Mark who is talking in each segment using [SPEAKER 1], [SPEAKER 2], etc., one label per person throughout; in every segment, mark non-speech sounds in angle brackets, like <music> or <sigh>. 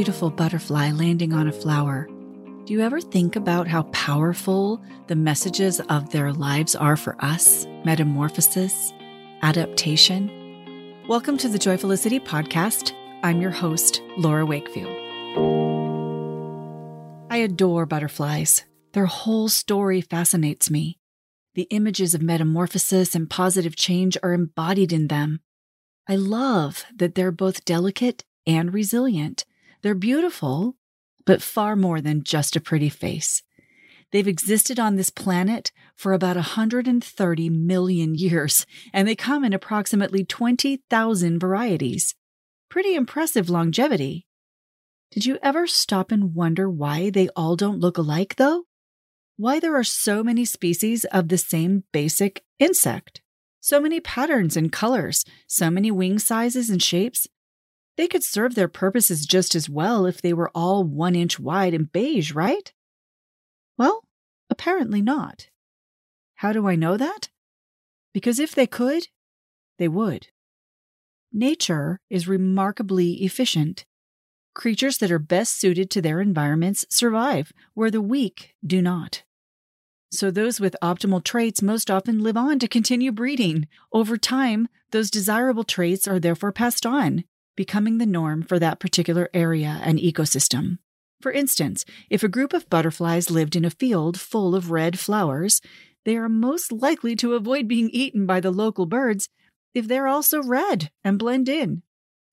[SPEAKER 1] beautiful butterfly landing on a flower, do you ever think about how powerful the messages of their lives are for us? Metamorphosis, adaptation. Welcome to the Joyfulicity podcast. I'm your host, Laura Wakefield. I adore butterflies. Their whole story fascinates me. The images of metamorphosis and positive change are embodied in them. I love that they're both delicate and resilient. They're beautiful, but far more than just a pretty face. They've existed on this planet for about 130 million years, and they come in approximately 20,000 varieties. Pretty impressive longevity. Did you ever stop and wonder why they all don't look alike, though? Why there are so many species of the same basic insect? So many patterns and colors, so many wing sizes and shapes. They could serve their purposes just as well if they were all one inch wide and beige, right? Well, apparently not. How do I know that? Because if they could, they would. Nature is remarkably efficient. Creatures that are best suited to their environments survive, where the weak do not. So those with optimal traits most often live on to continue breeding. Over time, those desirable traits are therefore passed on, becoming the norm for that particular area and ecosystem. For instance, if a group of butterflies lived in a field full of red flowers, they are most likely to avoid being eaten by the local birds if they're also red and blend in.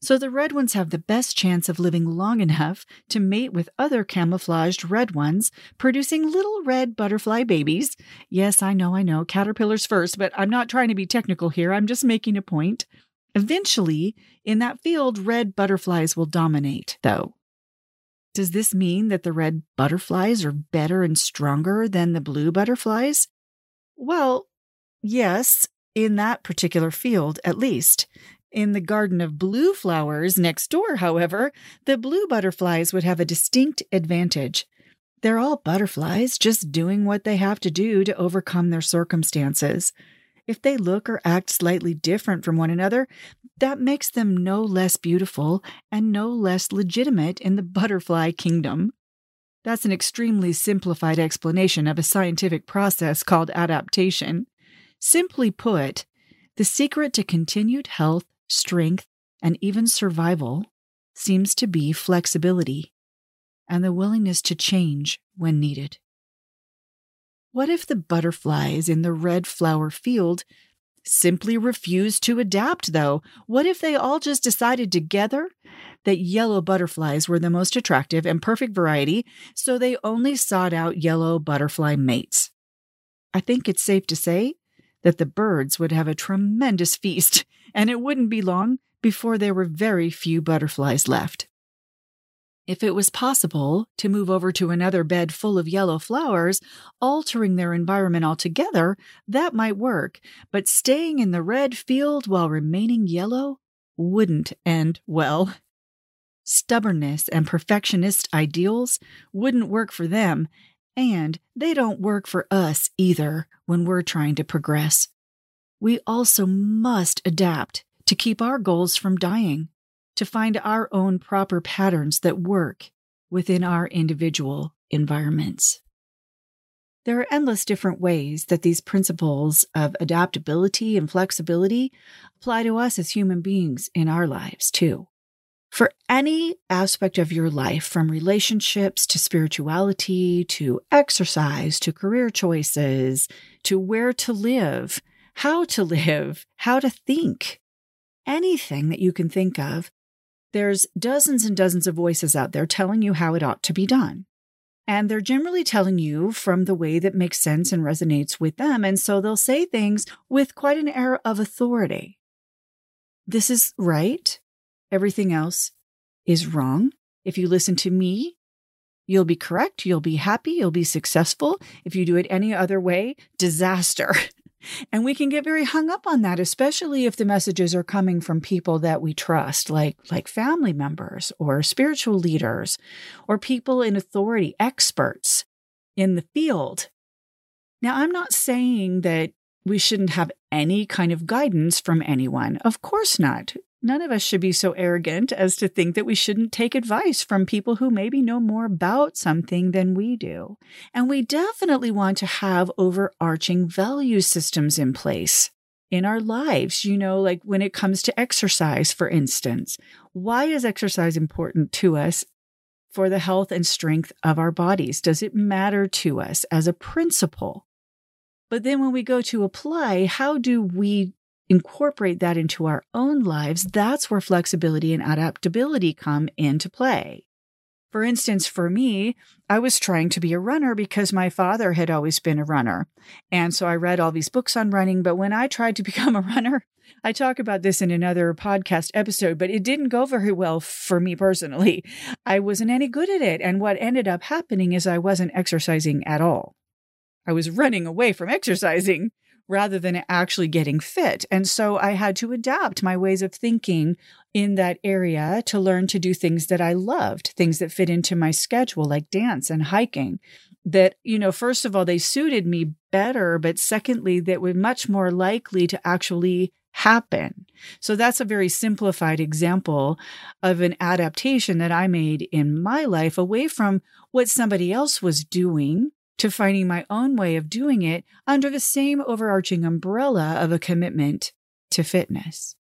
[SPEAKER 1] So the red ones have the best chance of living long enough to mate with other camouflaged red ones, producing little red butterfly babies. Yes, I know, I know, caterpillars first, but I'm not trying to be technical here. I'm just making a point. Eventually, in that field, red butterflies will dominate, though. Does this mean that the red butterflies are better and stronger than the blue butterflies? Well, yes, in that particular field, at least. In the garden of blue flowers next door, however, the blue butterflies would have a distinct advantage. They're all butterflies, just doing what they have to do to overcome their circumstances. If they look or act slightly different from one another, that makes them no less beautiful and no less legitimate in the butterfly kingdom. That's an extremely simplified explanation of a scientific process called adaptation. Simply put, the secret to continued health strength, and even survival seems to be flexibility and the willingness to change when needed. What if the butterflies in the red flower field simply refused to adapt, though? What if they all just decided together that yellow butterflies were the most attractive and perfect variety, so they only sought out yellow butterfly mates? I think it's safe to say that the birds would have a tremendous feast and it wouldn't be long before there were very few butterflies left. If it was possible to move over to another bed full of yellow flowers, altering their environment altogether, that might work, but staying in the red field while remaining yellow wouldn't end well. Stubbornness and perfectionist ideals wouldn't work for them, and they don't work for us either when we're trying to progress. We also must adapt to keep our goals from dying, to find our own proper patterns that work within our individual environments. There are endless different ways that these principles of adaptability and flexibility apply to us as human beings in our lives, too. For any aspect of your life, from relationships to spirituality to exercise to career choices to where to live, how to <laughs> live, how to think, anything that you can think of. There's dozens and dozens of voices out there telling you how it ought to be done. And they're generally telling you from the way that makes sense and resonates with them. And so they'll say things with quite an air of authority. This is right. Everything else is wrong. If you listen to me, you'll be correct. You'll be happy. You'll be successful. If you do it any other way, disaster. <laughs> And we can get very hung up on that, especially if the messages are coming from people that we trust, like, like family members or spiritual leaders or people in authority, experts in the field. Now, I'm not saying that we shouldn't have any kind of guidance from anyone. Of course not. None of us should be so arrogant as to think that we shouldn't take advice from people who maybe know more about something than we do. And we definitely want to have overarching value systems in place in our lives, you know, like when it comes to exercise, for instance. Why is exercise important to us for the health and strength of our bodies? Does it matter to us as a principle? But then when we go to apply, how do we incorporate that into our own lives? That's where flexibility and adaptability come into play. For instance, for me, I was trying to be a runner because my father had always been a runner. And so I read all these books on running. But when I tried to <laughs> become a runner, I talk about this in another podcast episode, but it didn't go very well for me personally. I wasn't any good at it. And what ended up happening is I wasn't exercising at all. I was running away from exercising rather than actually getting fit. And so I had to adapt my ways of thinking in that area to learn to do things that I loved, things that fit into my schedule, like dance and hiking. That, you know, first of all, they suited me better, but secondly, that were much more likely to actually happen. So that's a very simplified example of an adaptation that I made in my life away from what somebody else was doing to finding my own way of doing it under the same overarching umbrella of a commitment to fitness.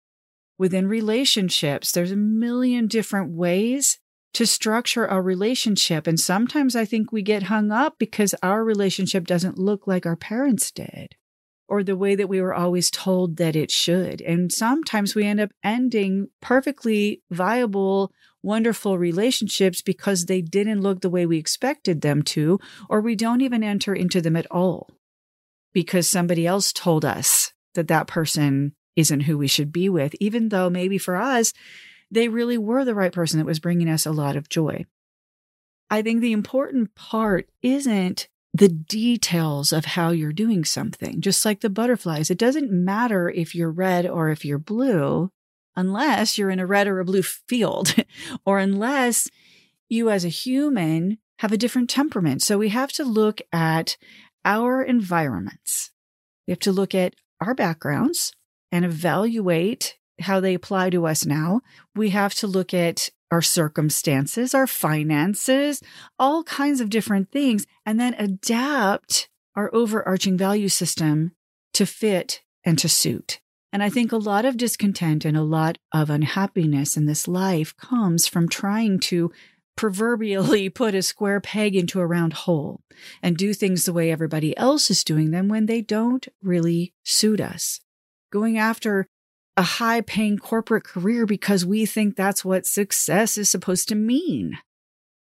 [SPEAKER 1] Within relationships, there's a million different ways to structure a relationship. And sometimes I think we get hung up because our relationship doesn't look like our parents did or the way that we were always told that it should. And sometimes we end up ending perfectly viable wonderful relationships because they didn't look the way we expected them to, or we don't even enter into them at all because somebody else told us that that person isn't who we should be with, even though maybe for us, they really were the right person that was bringing us a lot of joy. I think the important part isn't the details of how you're doing something, just like the butterflies. It doesn't matter if you're red or if you're blue unless you're in a red or a blue field, <laughs> or unless you as a human have a different temperament. So we have to look at our environments. We have to look at our backgrounds and evaluate how they apply to us now. We have to look at our circumstances, our finances, all kinds of different things, and then adapt our overarching value system to fit and to suit. And I think a lot of discontent and a lot of unhappiness in this life comes from trying to proverbially <laughs> put a square peg into a round hole and do things the way everybody else is doing them when they don't really suit us. Going after a high paying corporate career because we think that's what success is supposed to mean.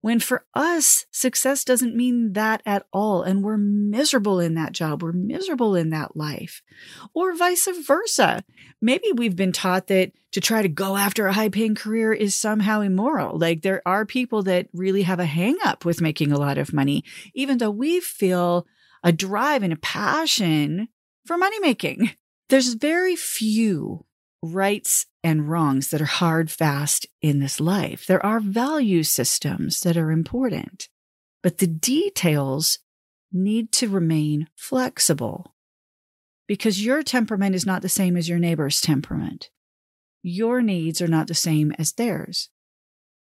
[SPEAKER 1] When for us, success doesn't mean that at all. And we're miserable in that job. We're miserable in that life. Or vice versa. Maybe we've been taught that to try to go after a high paying career is somehow immoral. Like there are people that really have a hang up with making a lot of money, even though we feel a drive and a passion for money making. There's very few rights and wrongs that are hard, fast in this life. There are value systems that are important, but the details need to remain flexible because your temperament is not the same as your neighbor's temperament. Your needs are not the same as theirs.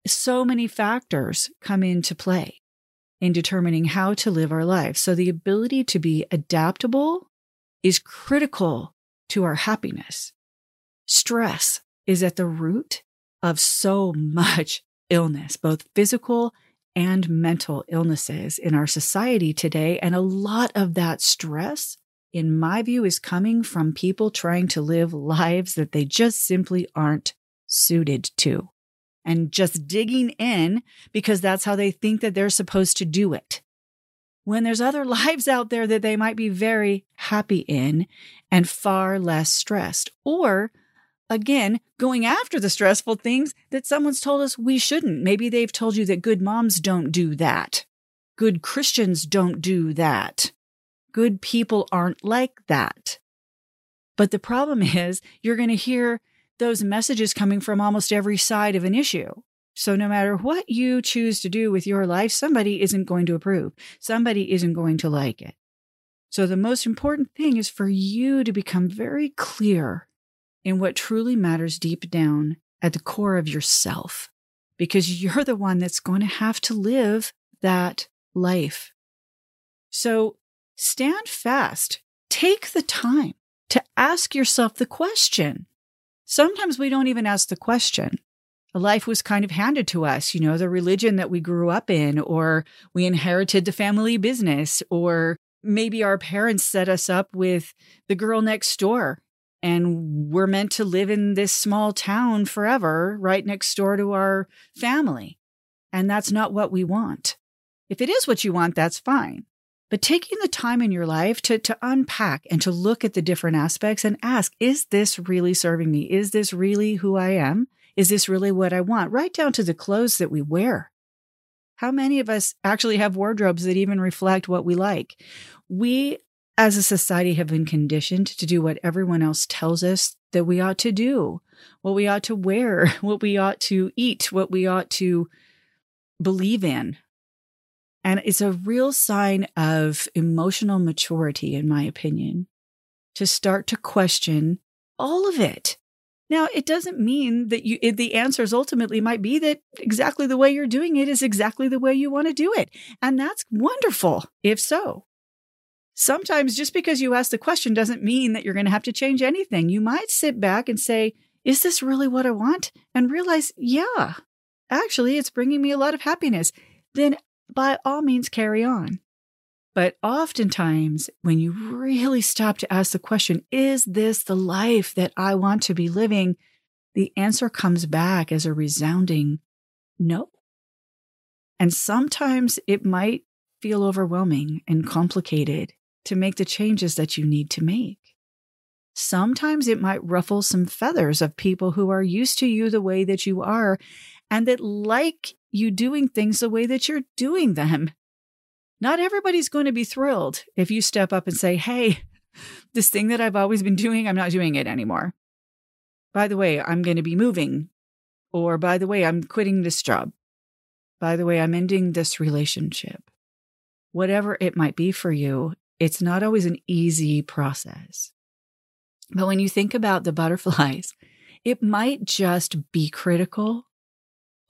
[SPEAKER 1] So many factors come into play in determining how to live our lives. So the ability to be adaptable is critical to our happiness. Stress is at the root of so much illness, both physical and mental illnesses in our society today. And a lot of that stress, in my view, is coming from people trying to live lives that they just simply aren't suited to and just digging in because that's how they think that they're supposed to do it. When there's other <laughs> lives out there that they might be very happy in and far less stressed, or again, going after the stressful things that someone's told us we shouldn't. Maybe they've told you that good moms don't do that. Good Christians don't do that. Good people aren't like that. But the problem <laughs> is, you're going to hear those messages coming from almost every side of an issue. So, no matter what you choose to do with your life, somebody isn't going to approve. Somebody isn't going to like it. So, the most important thing is for you to become very clear in what truly matters deep down at the core of yourself, because you're the one that's going to have to live that life. So stand fast. Take the time to ask yourself the question. Sometimes we don't even ask the question. Life was kind of handed to us, you know, the religion that we grew up in, or we inherited the family business, or maybe our parents set us up with the girl next door and we're meant to live in this small town forever, right next door to our family. And that's not what we want. If it is what you want, that's fine. But taking the time in your life to, to unpack and to look at the different aspects and ask, is this really serving me? Is this really who I am? Is this really what I want? Right down to the clothes that we wear. How many of us actually have wardrobes that even reflect what we like? We as a society have been conditioned to do what everyone else tells us that we ought to do, what we ought to wear, <laughs> what we ought to eat, what we ought to believe in. And it's a real sign of emotional maturity, in my opinion, to start to question all of it. Now, it doesn't mean that you, it, the answers ultimately might be that exactly the way you're doing it is exactly the way you want to do it. And that's wonderful, if so. Sometimes just because you ask the question doesn't mean that you're going to have to change anything. You might sit back and say, Is this really what I want? And realize, yeah, actually, it's bringing me a lot of happiness. Then by all means, carry on. But oftentimes, when you really stop to ask the question, Is this the life that I want to be living? The answer comes back as a resounding no. And sometimes it might feel overwhelming and complicated to make the changes that you need to make. Sometimes it might ruffle some feathers of people who are used to you the way that you are and that like you doing things the way that you're doing them. Not everybody's going to be thrilled if you step up and say, Hey, <laughs> this thing that I've always been doing, I'm not doing it anymore. By the way, I'm going to be moving. Or by the way, I'm quitting this job. By the way, I'm ending this relationship. Whatever it might be for you, it's not always an easy process. But when you think about the <laughs> butterflies, it might just be critical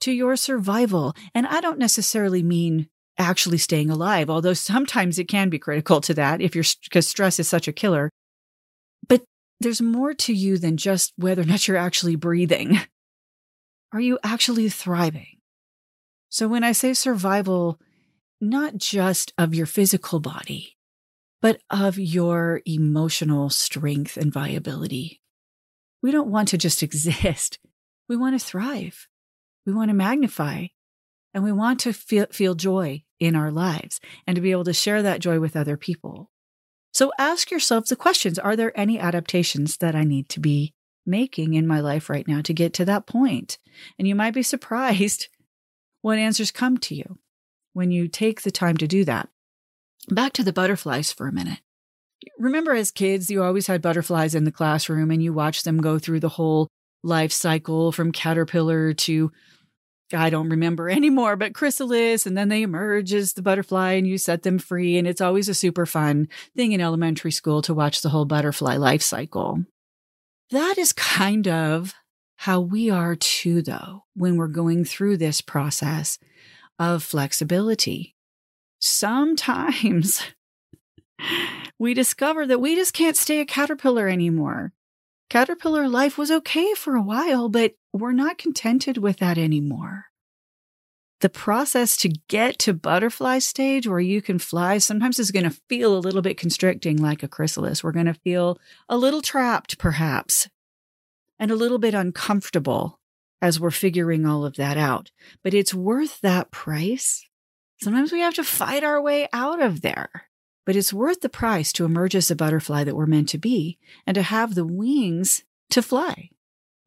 [SPEAKER 1] to your survival. And I don't necessarily mean actually staying alive, although sometimes it can be critical to that if you're, because stress is such a killer. But there's more to you than just whether or not you're actually breathing. Are you actually thriving? So when I say survival, not just of your physical body, but of your emotional strength and viability. We don't want to just <laughs> exist. We want to thrive. We want to magnify and we want to feel, feel joy in our lives and to be able to share that joy with other people. So ask yourself the questions. Are there any adaptations that I need to be making in my life right now to get to that point? And you might be <laughs> surprised what answers come to you when you take the time to do that. Back to the butterflies for a minute. Remember, as kids, you always had butterflies in the classroom and you watched them go through the whole life cycle from caterpillar to, I don't remember <laughs> anymore, but chrysalis. And then they emerge as the butterfly and you set them free. And it's always a super fun thing in elementary school to watch the whole butterfly life cycle. That is kind of how we are too, though, when we're going through this process of flexibility sometimes <laughs> we discover that we just can't stay a caterpillar anymore. Caterpillar life was okay for a while, but we're not contented with that anymore. The process to get to butterfly stage where you can fly sometimes is going to feel a little bit constricting like a chrysalis. We're going to feel a little trapped, perhaps, and a little bit uncomfortable as we're figuring all of that out. But it's worth that price Sometimes we have to fight our way out of there. But it's worth the price to emerge as the butterfly that we're meant to be and to have the wings to fly.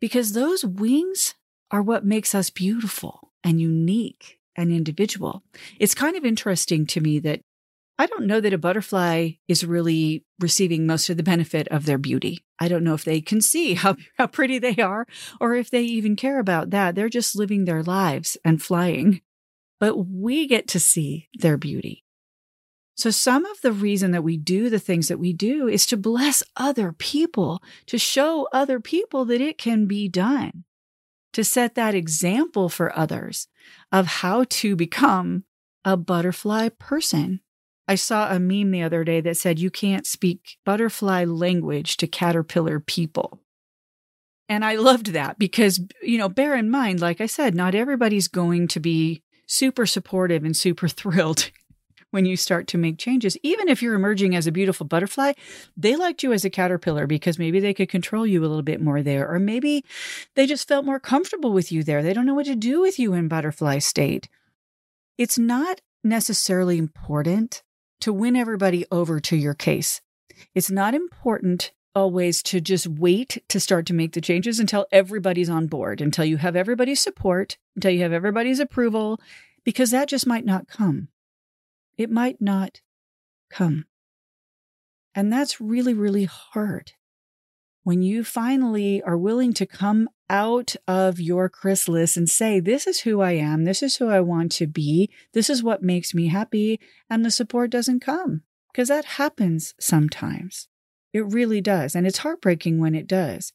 [SPEAKER 1] Because those wings are what makes us beautiful and unique and individual. It's kind of interesting to me that I don't know that a butterfly is really receiving most of the benefit of their beauty. I don't know if they can see <laughs> how, how pretty they are or if they even care about that. They're just living their lives and flying but we get to see their beauty. So, some of the reason that we do the things that we do is to bless other people, to show other people that it can be done, to set that example for others of how to become a butterfly person. I saw a meme the other day that said, You can't speak butterfly language to caterpillar people. And I loved that because, you know, bear in mind, like I said, not everybody's going to be super supportive and super <laughs> thrilled when you start to make changes. Even if you're emerging as a beautiful butterfly, they liked you as a caterpillar because maybe they could control you a little bit more there, or maybe they just felt more comfortable with you there. They don't know what to do with you in butterfly state. It's not necessarily important to win everybody over to your case. It's not important always to just wait to start to make the changes until everybody's on board, until you have everybody's support, until you have everybody's approval, because that just might not come. It might not come. And that's really, really hard. When you finally are willing to come out of your chrysalis and say, This is who I am, this is who I want to be, this is what makes me happy, and the support doesn't come. Because that happens sometimes. It really does. And it's heartbreaking when it does.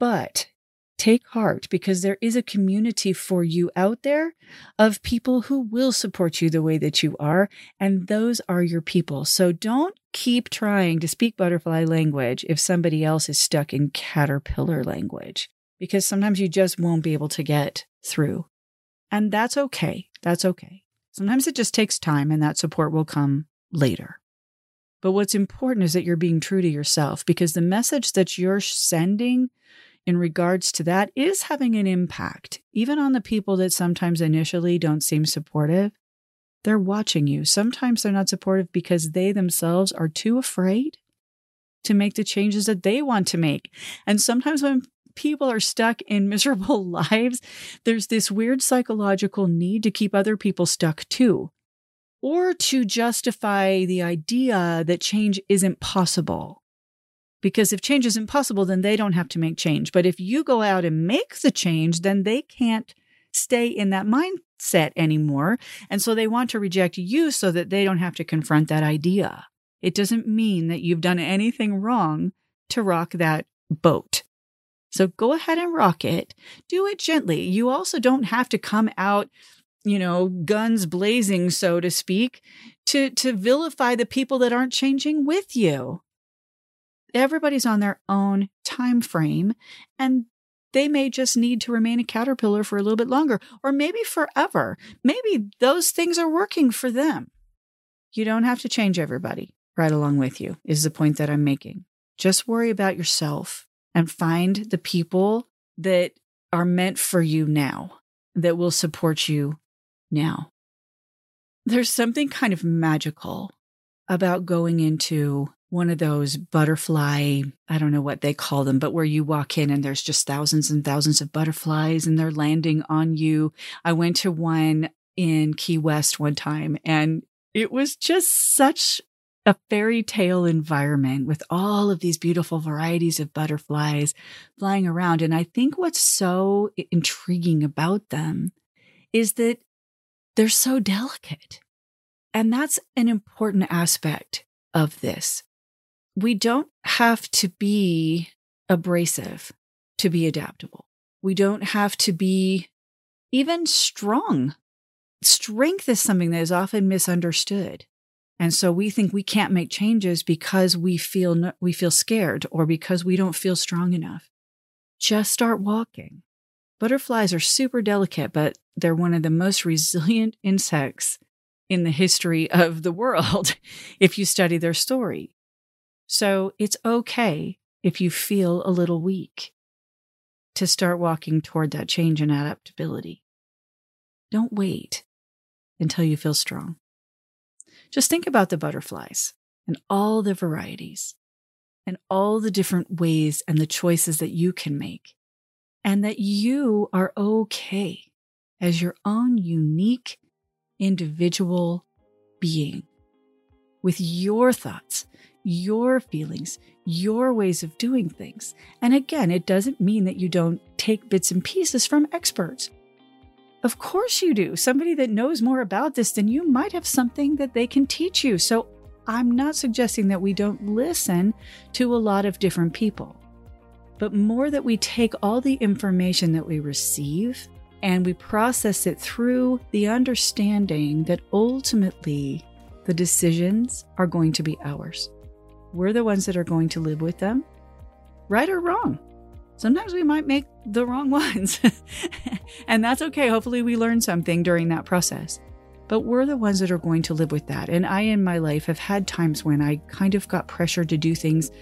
[SPEAKER 1] But take heart because there is a community for you out there of people who will support you the way that you are. And those are your people. So don't keep trying to speak butterfly language if somebody else is stuck in caterpillar language because sometimes you just won't be able to get through. And that's okay. That's okay. Sometimes it just takes time and that support will come later. But what's important is that you're being true to yourself because the message that you're sending in regards to that is having an impact, even on the people that sometimes initially don't seem supportive. They're watching you. Sometimes they're not supportive because they themselves are too afraid to make the changes that they want to make. And sometimes when people are stuck in <laughs> miserable lives, there's this weird psychological need to keep other people stuck too or to justify the idea that change isn't possible. Because if change isn't possible, then they don't have to make change. But if you go out and make the change, then they can't stay in that mindset anymore. And so they want to reject you so that they don't have to confront that idea. It doesn't mean that you've done anything wrong to rock that boat. So go ahead and rock it. Do it gently. You also don't have to come out you know, guns blazing, so to speak, to, to vilify the people that aren't changing with you. Everybody's on their own time frame and they may just need to remain a caterpillar for a little bit longer or maybe forever. Maybe those things are working for them. You don't have to change everybody right along with you, is the point that I'm making. Just worry about yourself and find the people that are meant for you now, that will support you now. There's something kind of magical about going into one of those butterfly, I don't know what they call them, but where you walk in and there's just thousands and thousands of butterflies and they're landing on you. I went to one in Key West one time and it was just such a fairy tale environment with all of these beautiful varieties of butterflies flying around. And I think what's so intriguing about them is that they're so delicate. And that's an important aspect of this. We don't have to be abrasive to be adaptable. We don't have to be even strong. Strength is something that is often misunderstood. And so we think we can't make changes because we feel we feel scared or because we don't feel strong enough. Just start walking. Butterflies are super delicate, but they're one of the most resilient insects in the history of the world <laughs> if you study their story. So it's okay if you feel a little weak to start walking toward that change and adaptability. Don't wait until you feel strong. Just think about the butterflies and all the varieties and all the different ways and the choices that you can make and that you are okay as your own unique individual being with your thoughts, your feelings, your ways of doing things. And again, it doesn't mean that you don't take bits and pieces from experts. Of course you do. Somebody that knows more about this than you might have something that they can teach you. So I'm not suggesting that we don't listen to a lot of different people, but more that we take all the information that we receive and we process it through the understanding that ultimately the decisions are going to be ours. We're the ones that are going to live with them, right or wrong. Sometimes we might make the wrong <laughs> ones, and that's okay. Hopefully, we learn something during that process. But we're the ones that are going to live with that. And I, in my life, have had times when I kind of got pressured to do things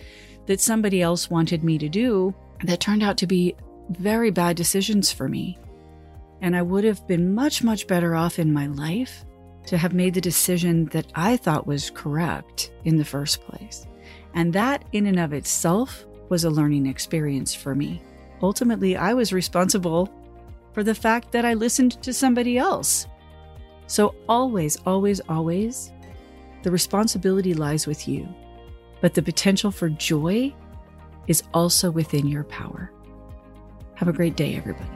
[SPEAKER 1] that somebody else wanted me to do that turned out to be very bad decisions for me. And I would have been much, much better off in my life to have made the decision that I thought was correct in the first place. And that, in and of itself, was a learning experience for me. Ultimately, I was responsible for the fact that I listened to somebody else. So, always, always, always, the responsibility lies with you, but the potential for joy is also within your power. Have a great day, everybody.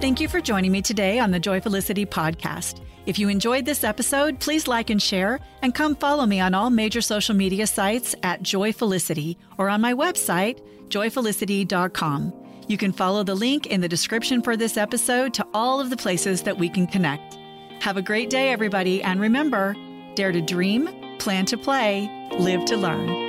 [SPEAKER 1] Thank you for joining me today on the Joyfulicity podcast. If you enjoyed this episode, please like and share, and come follow me on all major social media sites at Joyfulicity or on my website, joyfulicity.com. You can follow the link in the description for this episode to all of the places that we can connect. Have a great day, everybody, and remember dare to dream, plan to play, live to learn.